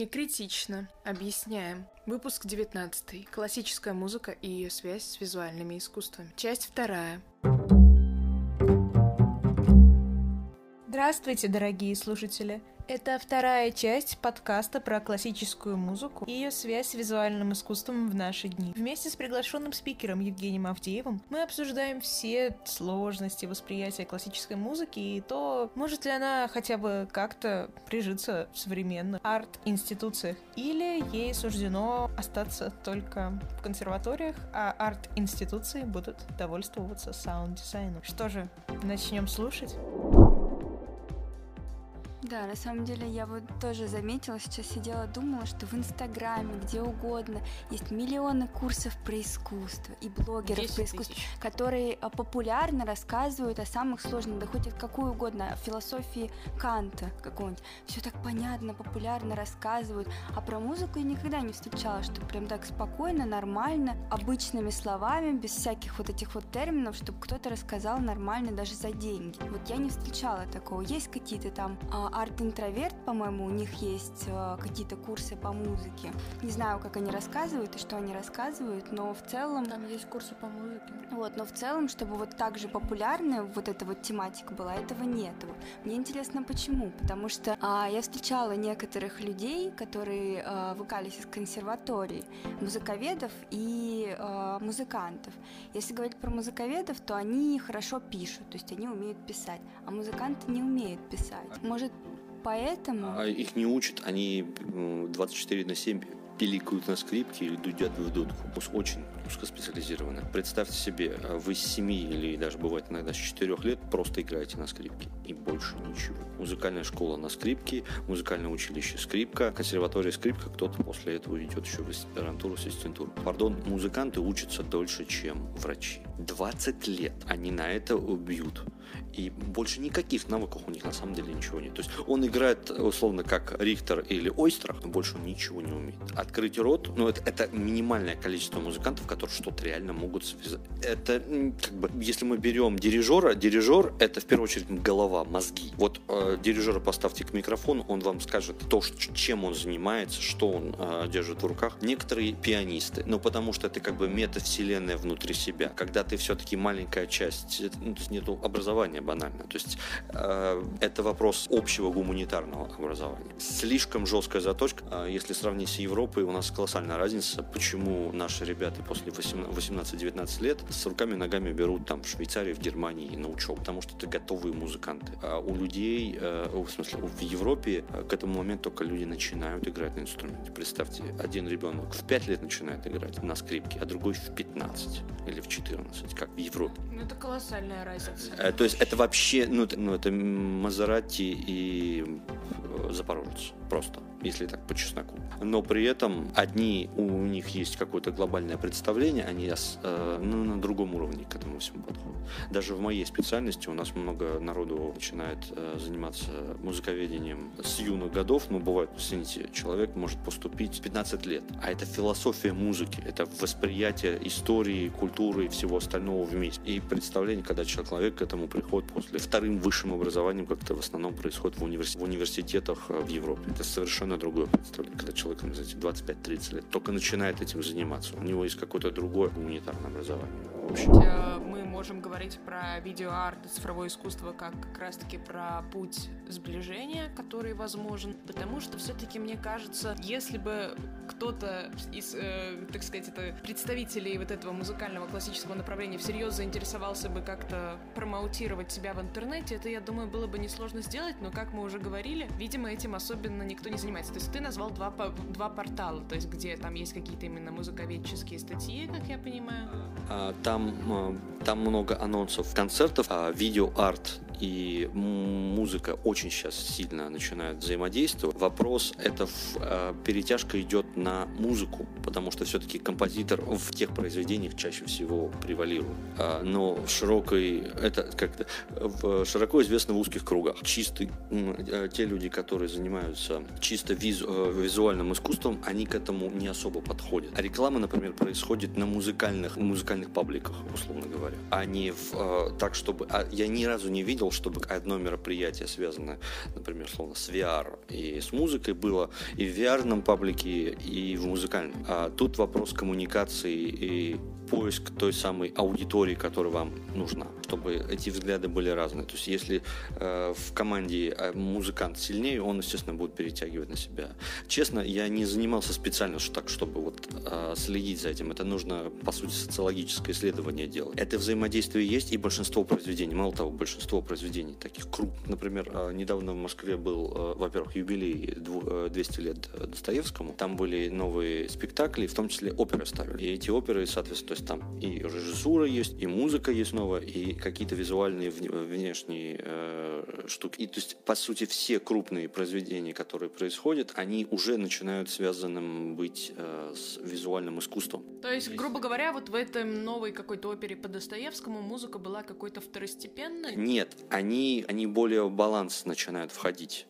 Не критично. Объясняем. Выпуск 19. Классическая музыка и ее связь с визуальными искусствами. Часть вторая. Здравствуйте, дорогие слушатели! Это вторая часть подкаста про классическую музыку и ее связь с визуальным искусством в наши дни. Вместе с приглашенным спикером Евгением Авдеевым мы обсуждаем все сложности восприятия классической музыки и то, может ли она хотя бы как-то прижиться в современных арт-институциях, или ей суждено остаться только в консерваториях, а арт-институции будут довольствоваться саунд-дизайном. Что же, начнем слушать? Да, на самом деле я вот тоже заметила, сейчас сидела, думала, что в Инстаграме, где угодно, есть миллионы курсов про искусство и блогеров про искусство, тысяч. которые а, популярно рассказывают о самых сложных, да хоть какую угодно, о философии Канта какого-нибудь. Все так понятно, популярно рассказывают. А про музыку я никогда не встречала, что прям так спокойно, нормально, обычными словами, без всяких вот этих вот терминов, чтобы кто-то рассказал нормально даже за деньги. Вот я не встречала такого. Есть какие-то там а, арт-интроверт, по-моему, у них есть э, какие-то курсы по музыке. Не знаю, как они рассказывают и что они рассказывают, но в целом... Там есть курсы по музыке. Вот, но в целом, чтобы вот так же популярная вот эта вот тематика была, этого нету. Мне интересно, почему? Потому что а, я встречала некоторых людей, которые а, выкались из консерватории, музыковедов и а, музыкантов. Если говорить про музыковедов, то они хорошо пишут, то есть они умеют писать, а музыканты не умеют писать. Может, Поэтому... А их не учат, они 24 на 7 пиликают на скрипке или дудят в дудку. Очень узкоспециализированно. Представьте себе, а вы с 7 или даже бывает иногда с 4 лет просто играете на скрипке. И больше ничего. Музыкальная школа на скрипке, музыкальное училище скрипка, консерватория скрипка, кто-то после этого идет еще в аспирантуру, в ассистентуру. Пардон, музыканты учатся дольше, чем врачи. 20 лет они на это убьют. И больше никаких навыков у них на самом деле ничего нет. То есть он играет условно как Рихтер или Ойстрах, но больше он ничего не умеет. Открыть рот, ну это, это минимальное количество музыкантов, которые что-то реально могут связать. Это как бы, если мы берем дирижера, дирижер это в первую очередь голова, мозги. Вот э, дирижера поставьте к микрофону, он вам скажет то, чем он занимается, что он э, держит в руках. Некоторые пианисты, но потому что это как бы метавселенная внутри себя. Когда ты все-таки маленькая часть, ну, то есть нету образования банально. То есть э, это вопрос общего гуманитарного образования. Слишком жесткая заточка. Э, если сравнить с Европой, у нас колоссальная разница, почему наши ребята после 18-19 лет с руками и ногами берут там в Швейцарии, в Германии на учебу, потому что это готовые музыканты. А у людей, э, в смысле, в Европе э, к этому моменту только люди начинают играть на инструменте. Представьте, один ребенок в 5 лет начинает играть на скрипке, а другой в 15 или в 14, как в Европе. Ну, это колоссальная разница. Э, то есть это вообще, ну, ну это Мазерати и Запорожец просто если так по чесноку. Но при этом одни у них есть какое-то глобальное представление, они э, ну, на другом уровне к этому всему подходят. Даже в моей специальности у нас много народу начинает э, заниматься музыковедением с юных годов, но бывает, извините, человек может поступить в 15 лет, а это философия музыки, это восприятие истории, культуры и всего остального вместе. И представление, когда человек к этому приходит после вторым высшим образованием, как это в основном происходит в, универс... в университетах э, в Европе. Это совершенно совершенно другое представление, когда человек, знаете, 25-30 лет только начинает этим заниматься. У него есть какое-то другое гуманитарное образование. В мы можем говорить про видеоарт и цифровое искусство как как раз-таки про путь сближения, который возможен, потому что все-таки мне кажется, если бы кто-то из, э, так сказать, это представителей вот этого музыкального классического направления всерьез заинтересовался бы как-то промоутировать себя в интернете, это, я думаю, было бы несложно сделать, но, как мы уже говорили, видимо, этим особенно никто не занимается. То есть ты назвал два, два портала, то есть где там есть какие-то именно музыковедческие статьи, как я понимаю. А, там, а, там много анонсов концертов, а видео-арт и музыка очень сейчас сильно начинают взаимодействовать. Вопрос это в, э, перетяжка идет на музыку, потому что все-таки композитор в тех произведениях чаще всего превалирует. А, но в широкой это как-то в широко известно в узких кругах. Чистый э, те люди, которые занимаются чисто визу, э, визуальным искусством, они к этому не особо подходят. А реклама, например, происходит на музыкальных музыкальных пабликах, условно говоря, а не в, э, так, чтобы... А я ни разу не видел того, чтобы одно мероприятие, связанное, например, словно с VR и с музыкой, было и в VR паблике, и в музыкальном. А тут вопрос коммуникации и поиск той самой аудитории, которая вам нужна, чтобы эти взгляды были разные. То есть если э, в команде э, музыкант сильнее, он, естественно, будет перетягивать на себя. Честно, я не занимался специально что так, чтобы вот э, следить за этим. Это нужно, по сути, социологическое исследование делать. Это взаимодействие есть, и большинство произведений, мало того, большинство произведений таких крупных, например, э, недавно в Москве был, э, во-первых, юбилей 200 лет Достоевскому. Там были новые спектакли, в том числе оперы ставили. И эти оперы, соответственно, есть там и режиссура есть, и музыка есть новая, и какие-то визуальные внешние э, штуки. И то есть, по сути, все крупные произведения, которые происходят, они уже начинают связанным быть э, с визуальным искусством. То есть, грубо говоря, вот в этом новой какой-то опере по Достоевскому музыка была какой-то второстепенной? Нет, они, они более в баланс начинают входить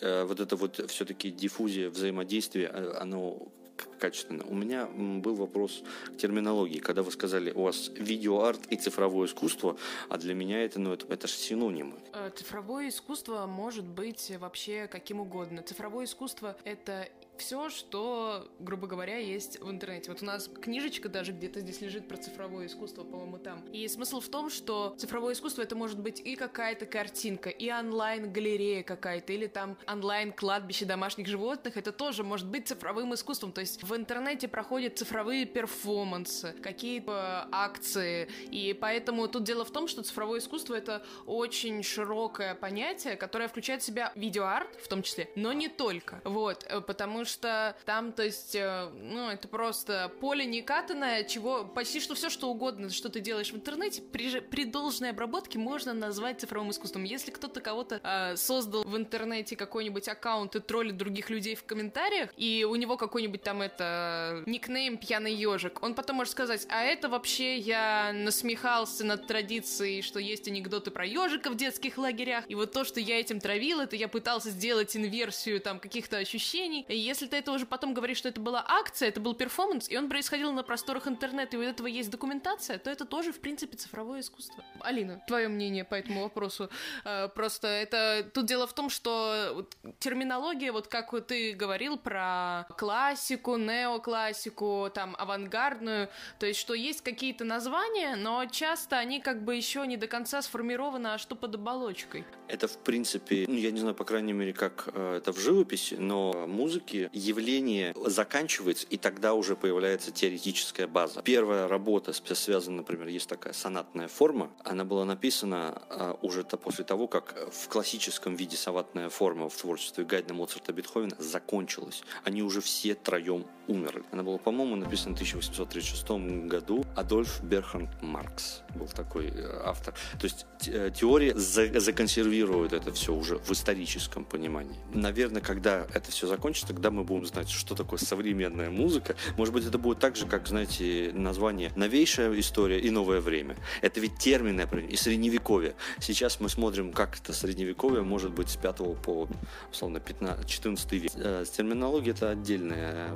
э, вот это вот все-таки диффузия взаимодействия, э, оно качественно. У меня был вопрос к терминологии. Когда вы сказали, у вас видеоарт и цифровое искусство, а для меня это, ну, это, это же синонимы. Э, цифровое искусство может быть вообще каким угодно. Цифровое искусство — это все, что, грубо говоря, есть в интернете. Вот у нас книжечка даже где-то здесь лежит про цифровое искусство, по-моему, там. И смысл в том, что цифровое искусство это может быть и какая-то картинка, и онлайн-галерея какая-то, или там онлайн-кладбище домашних животных. Это тоже может быть цифровым искусством. То есть в интернете проходят цифровые перформансы, какие-то акции. И поэтому тут дело в том, что цифровое искусство это очень широкое понятие, которое включает в себя видеоарт в том числе, но не только. Вот, э, потому что там, то есть, э, ну, это просто поле некатанное, чего почти что все, что угодно, что ты делаешь в интернете, при, при должной обработке можно назвать цифровым искусством. Если кто-то кого-то э, создал в интернете какой-нибудь аккаунт и троллит других людей в комментариях, и у него какой-нибудь там это никнейм пьяный ежик, он потом может сказать, а это вообще я насмехался над традицией, что есть анекдоты про ежика в детских лагерях, и вот то, что я этим травил, это я пытался сделать инверсию там каких-то ощущений, и если ты это уже потом говоришь, что это была акция, это был перформанс, и он происходил на просторах интернета, и у этого есть документация, то это тоже, в принципе, цифровое искусство. Алина, твое мнение по этому вопросу? Э, просто это... Тут дело в том, что терминология, вот как ты говорил про классику, неоклассику, там, авангардную, то есть, что есть какие-то названия, но часто они как бы еще не до конца сформированы, а что под оболочкой. Это, в принципе, ну, я не знаю, по крайней мере, как э, это в живописи, но музыки явление заканчивается, и тогда уже появляется теоретическая база. Первая работа связана, например, есть такая сонатная форма, она была написана а, уже после того, как в классическом виде сонатная форма в творчестве Гайдна, Моцарта, Бетховена закончилась. Они уже все троем умерли. Она была, по-моему, написана в 1836 году. Адольф Берхард Маркс был такой э, автор. То есть э, теория законсервирует это все уже в историческом понимании. Наверное, когда это все закончится, тогда мы будем знать, что такое современная музыка. Может быть, это будет так же, как, знаете, название «Новейшая история» и «Новое время». Это ведь термины, например, и «Средневековье». Сейчас мы смотрим, как это Средневековье может быть с 5 по, условно, 15, 14 век. Э, с терминологией это отдельная,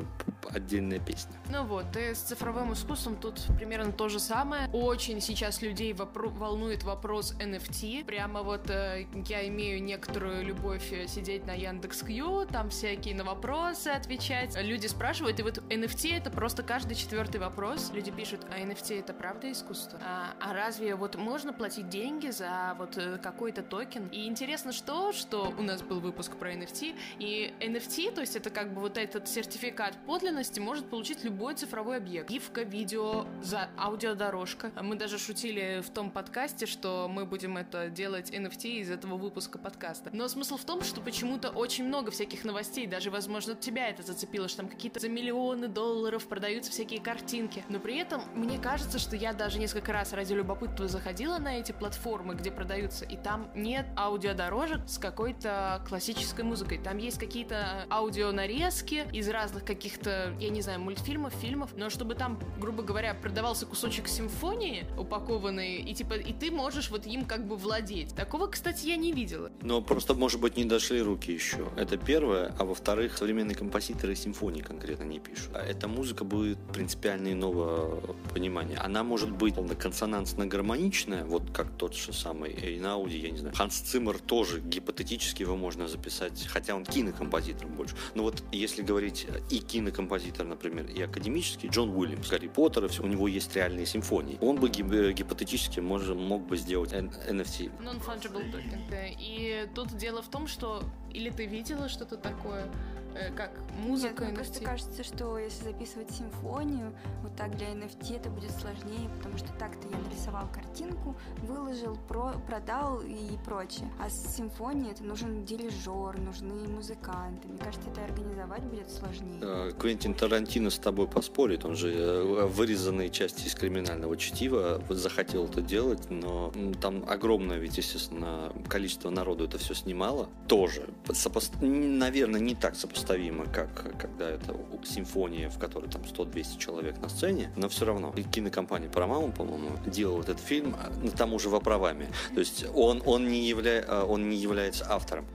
отдельная песня. Ну вот, и с цифровым искусством тут примерно то же самое. Очень сейчас людей вопро- волнует вопрос NFT. Прямо вот э, я имею некоторую любовь э, сидеть на Яндекс.Кью, там всякие на вопросы вопросы отвечать. Люди спрашивают, и вот NFT это просто каждый четвертый вопрос. Люди пишут, а NFT это правда искусство? А, а разве вот можно платить деньги за вот э, какой-то токен? И интересно что, что у нас был выпуск про NFT, и NFT, то есть это как бы вот этот сертификат подлинности может получить любой цифровой объект. Гифка, видео, за аудиодорожка. Мы даже шутили в том подкасте, что мы будем это делать NFT из этого выпуска подкаста. Но смысл в том, что почему-то очень много всяких новостей, даже, возможно, тебя это зацепило, что там какие-то за миллионы долларов продаются всякие картинки. Но при этом мне кажется, что я даже несколько раз ради любопытства заходила на эти платформы, где продаются, и там нет аудиодорожек с какой-то классической музыкой. Там есть какие-то аудионарезки из разных каких-то, я не знаю, мультфильмов, фильмов, но чтобы там, грубо говоря, продавался кусочек симфонии упакованный, и типа, и ты можешь вот им как бы владеть. Такого, кстати, я не видела. Но просто, может быть, не дошли руки еще. Это первое. А во-вторых, современные современные композиторы симфонии конкретно не пишут. А эта музыка будет принципиально иного понимания. Она может быть консонансно-гармоничная, вот как тот же самый Эйнауди, я не знаю. Ханс Циммер тоже гипотетически его можно записать, хотя он кинокомпозитор больше. Но вот если говорить и кинокомпозитор, например, и академический, Джон Уильямс, Гарри Поттер, у него есть реальные симфонии. Он бы гипотетически может, мог бы сделать NFT. Non-fungible token. И тут дело в том, что или ты видела что-то такое, Э, как музыка Нет, мне просто кажется, что если записывать симфонию, вот так для NFT это будет сложнее, потому что так-то я нарисовал картинку, выложил, про, продал и прочее. А с симфонией это нужен дирижер, нужны музыканты. Мне кажется, это организовать будет сложнее. Э, Квентин Тарантино с тобой поспорит, он же э, вырезанные части из криминального чтива захотел это делать, но там огромное ведь, естественно, количество народу это все снимало. Тоже, сопост... наверное, не так сопоставимо сопоставимо, как когда это симфония, в которой там 100-200 человек на сцене, но все равно. И кинокомпания Paramount, по-моему, делал этот фильм ну, там уже во правами. То есть он, он, не, явля... А, он не является автором.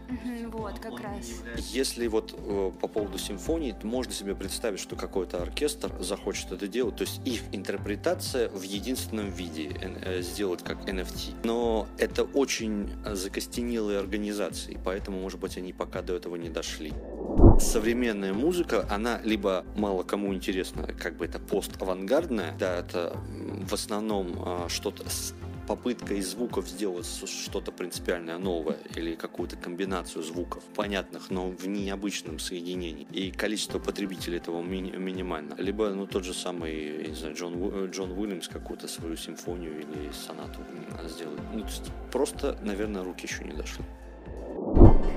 Вот, как раз. Если вот э, по поводу симфонии, то можно себе представить, что какой-то оркестр захочет это делать, то есть их интерпретация в единственном виде э, сделать как NFT. Но это очень закостенелые организации, поэтому, может быть, они пока до этого не дошли современная музыка, она либо мало кому интересна, как бы это пост-авангардная, да, это в основном а, что-то с попыткой звуков сделать что-то принципиальное новое или какую-то комбинацию звуков, понятных, но в необычном соединении. И количество потребителей этого ми- минимально. Либо, ну, тот же самый, я не знаю, Джон, Джон Уильямс какую-то свою симфонию или сонату сделать. Ну, то есть просто, наверное, руки еще не дошли.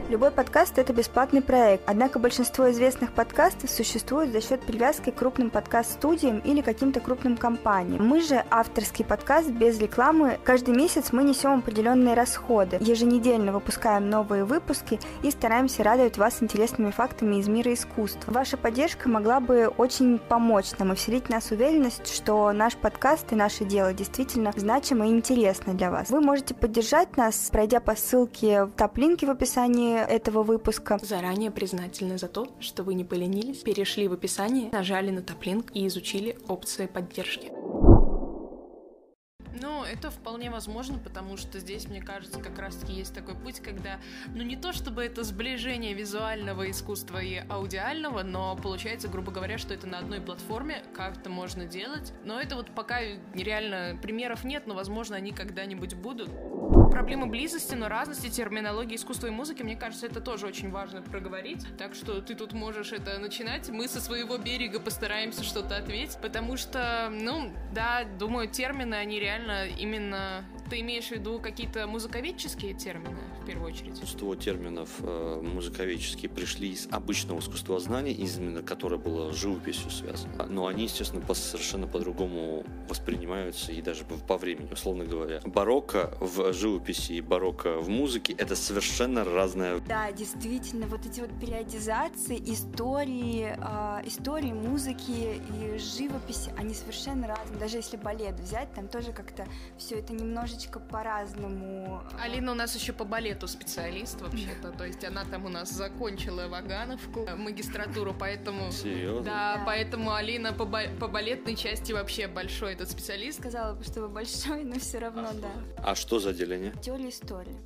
Любой подкаст – это бесплатный проект, однако большинство известных подкастов существует за счет привязки к крупным подкаст-студиям или каким-то крупным компаниям. Мы же авторский подкаст без рекламы. Каждый месяц мы несем определенные расходы. Еженедельно выпускаем новые выпуски и стараемся радовать вас интересными фактами из мира искусства. Ваша поддержка могла бы очень помочь нам и вселить в нас уверенность, что наш подкаст и наше дело действительно значимо и интересно для вас. Вы можете поддержать нас, пройдя по ссылке в топ-линке в описании этого выпуска. Заранее признательны за то, что вы не поленились, перешли в описание, нажали на топлинк и изучили опции поддержки. Ну, это вполне возможно, потому что здесь, мне кажется, как раз-таки есть такой путь, когда, ну, не то чтобы это сближение визуального искусства и аудиального, но получается, грубо говоря, что это на одной платформе, как-то можно делать. Но это вот пока реально примеров нет, но, возможно, они когда-нибудь будут. Проблема близости, но разности терминологии искусства и музыки, мне кажется, это тоже очень важно проговорить. Так что ты тут можешь это начинать. Мы со своего берега постараемся что-то ответить, потому что, ну, да, думаю, термины, они реально именно ты имеешь в виду какие-то музыковедческие термины, в первую очередь? Большинство терминов э, музыковедческие пришли из обычного искусствознания, именно которое было с живописью связано. Но они, естественно, по, совершенно по-другому воспринимаются и даже по времени, условно говоря. Барокко в живописи и барокко в музыке — это совершенно разное. Да, действительно, вот эти вот периодизации, истории, э, истории музыки и живописи, они совершенно разные. Даже если балет взять, там тоже как-то все это немножечко немножечко по-разному. А, Алина у нас еще по балету специалист вообще-то, то есть она там у нас закончила Вагановку, э, магистратуру, поэтому... Серьезно? Да, да. поэтому Алина по, ба- по балетной части вообще большой этот специалист. Сказала бы, что вы большой, но все равно, а да. А что за отделение? Теория истории.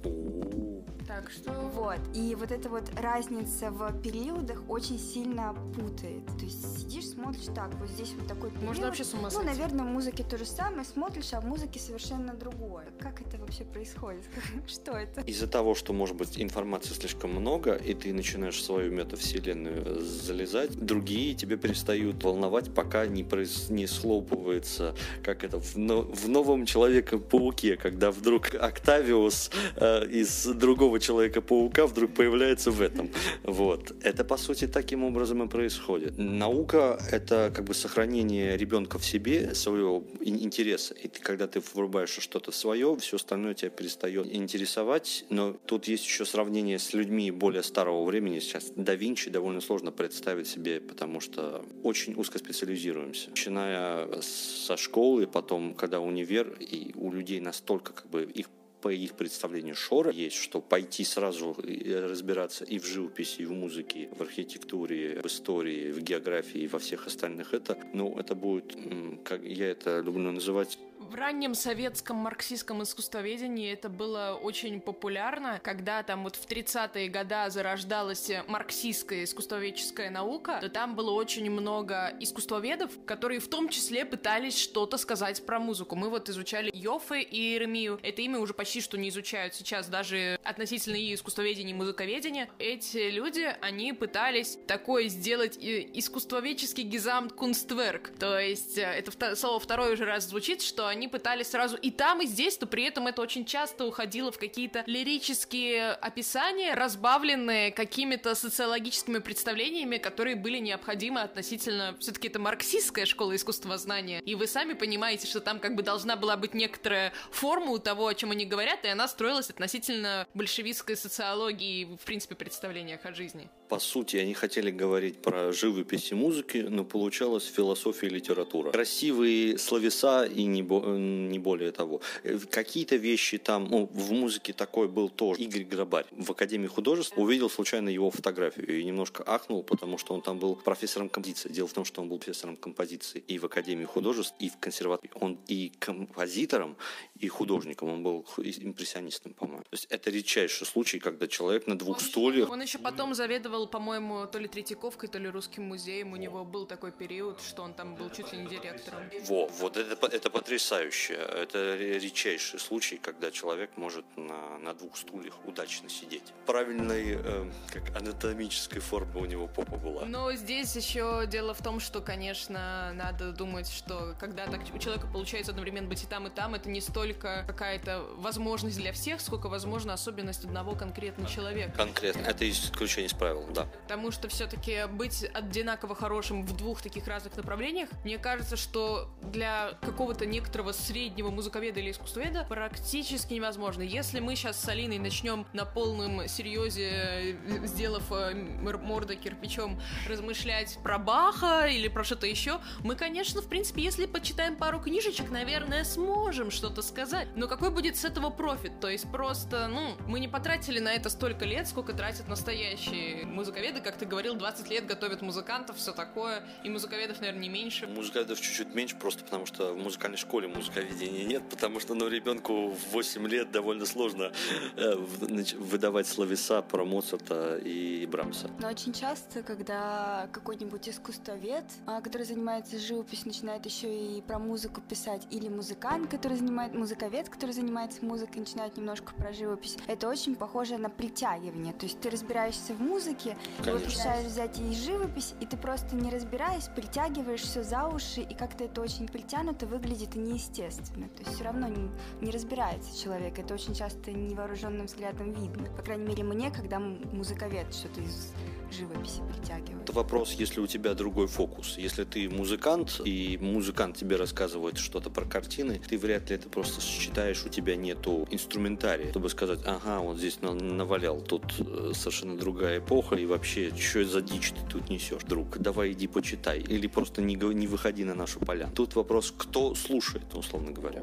Так что... Вот. И вот эта вот разница в периодах очень сильно путает. То есть сидишь, смотришь так, вот здесь вот такой период. Можно вообще с ума Ну, наверное, в музыке то же самое, смотришь, а в музыке совершенно другое. Как это вообще происходит? Что это? Из-за того, что, может быть, информации слишком много, и ты начинаешь в свою метавселенную залезать, другие тебя перестают волновать, пока не, проис... не слопывается, как это, в, но... в новом Человеке-пауке, когда вдруг Октавиус э, из другого Человека-паука вдруг появляется в этом. Вот. Это, по сути, таким образом и происходит. Наука — это как бы сохранение ребенка в себе, своего интереса. И ты, когда ты врубаешь что-то свое, все остальное тебя перестает интересовать. Но тут есть еще сравнение с людьми более старого времени. Сейчас да Винчи довольно сложно представить себе, потому что очень узко специализируемся. Начиная со школы, потом, когда универ, и у людей настолько как бы их по их представлению Шора есть, что пойти сразу разбираться и в живописи, и в музыке, в архитектуре, в истории, в географии, и во всех остальных, это, ну, это будет, как я это люблю называть, в раннем советском марксистском искусствоведении это было очень популярно, когда там вот в 30-е годы зарождалась марксистская искусствоведческая наука, то там было очень много искусствоведов, которые в том числе пытались что-то сказать про музыку. Мы вот изучали Йоффе и Еремию. Это имя уже почти что не изучают сейчас даже относительно и искусствоведения, и музыковедения. Эти люди, они пытались такое сделать искусствоведческий гизамт кунстверк. То есть э, это слово второй уже раз звучит, что они пытались сразу и там, и здесь, но при этом это очень часто уходило в какие-то лирические описания, разбавленные какими-то социологическими представлениями, которые были необходимы относительно... Все-таки это марксистская школа искусствознания, и вы сами понимаете, что там как бы должна была быть некоторая форма у того, о чем они говорят, и она строилась относительно большевистской социологии и, в принципе, представлениях о жизни. По сути, они хотели говорить про живопись и музыки, но получалось философия и литература. Красивые словеса и не, не более того. Э, какие-то вещи там, ну, в музыке такой был тоже Игорь Грабарь. В Академии художеств увидел случайно его фотографию и немножко ахнул, потому что он там был профессором композиции. Дело в том, что он был профессором композиции и в Академии художеств, и в консерватории. Он и композитором, и художником. Он был импрессионистом, по-моему. То есть это редчайший случай, когда человек на двух он стульях... Еще, он еще потом заведовал, по-моему, то ли Третьяковкой, то ли Русским музеем. У него был такой период, что он там был чуть ли не директором. Во, вот это, это потрясающе. Это редчайший случай, когда человек может на, на двух стульях удачно сидеть. Правильной, э, как анатомической формы у него попа была. Но здесь еще дело в том, что, конечно, надо думать, что когда так у человека получается одновременно быть и там, и там, это не столько какая-то возможность для всех, сколько, возможно, особенность одного конкретного человека. Конкретно. Это исключение из правил, да. Потому что все-таки быть одинаково хорошим в двух таких разных направлениях, мне кажется, что для какого-то некоторого среднего музыковеда или искусствоведа практически невозможно. Если мы сейчас с Алиной начнем на полном серьезе, сделав э, мордой кирпичом, размышлять про Баха или про что-то еще, мы, конечно, в принципе, если почитаем пару книжечек, наверное, сможем что-то сказать. Но какой будет с этого профит? То есть просто, ну, мы не потратили на это столько лет, сколько тратят настоящие музыковеды. Как ты говорил, 20 лет готовят музыкантов, все такое. И музыковедов, наверное, не меньше. Музыковедов чуть-чуть меньше, просто потому что в музыкальной школе музыковедения нет, потому что, ну, ребенку в 8 лет довольно сложно э, выдавать словеса про Моцарта и Брамса. Но очень часто, когда какой-нибудь искусствовед, а, который занимается живописью, начинает еще и про музыку писать, или музыкант, который занимает, музыковед, который занимается музыкой, начинает немножко про живопись, это очень похоже на притягивание. То есть ты разбираешься в музыке, Конечно. вот решаешь взять и живопись, и ты просто не разбираясь, притягиваешь все за уши, и как-то это очень притянуто выглядит и неестественно. То есть все равно не, не разбирается человек. Это очень часто невооруженным взглядом видно. По крайней мере, мне, когда музыковед что-то из живописи притягивает. Это вопрос, если у тебя другой фокус. Если ты музыкант, и музыкант тебе рассказывает что-то про картины, ты вряд ли это просто считаешь, у тебя нету инструментария, чтобы сказать, ага, вот здесь навалял, тут э, совершенно другая эпоха, и вообще, что за дичь ты тут несешь, друг? Давай иди почитай. Или просто не, не выходи на нашу поляну. Тут вопрос, кто слушает, условно говоря.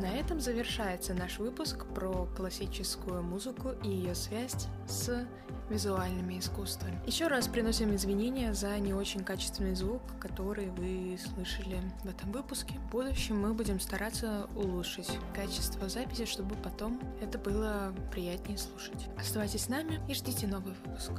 На этом завершается наш выпуск про классическую музыку и ее связь с визуальными искусствами. Еще раз приносим извинения за не очень качественный звук, который вы слышали в этом выпуске. В будущем мы будем стараться улучшить качество записи, чтобы потом это было приятнее слушать. Оставайтесь с нами и ждите новый выпуск.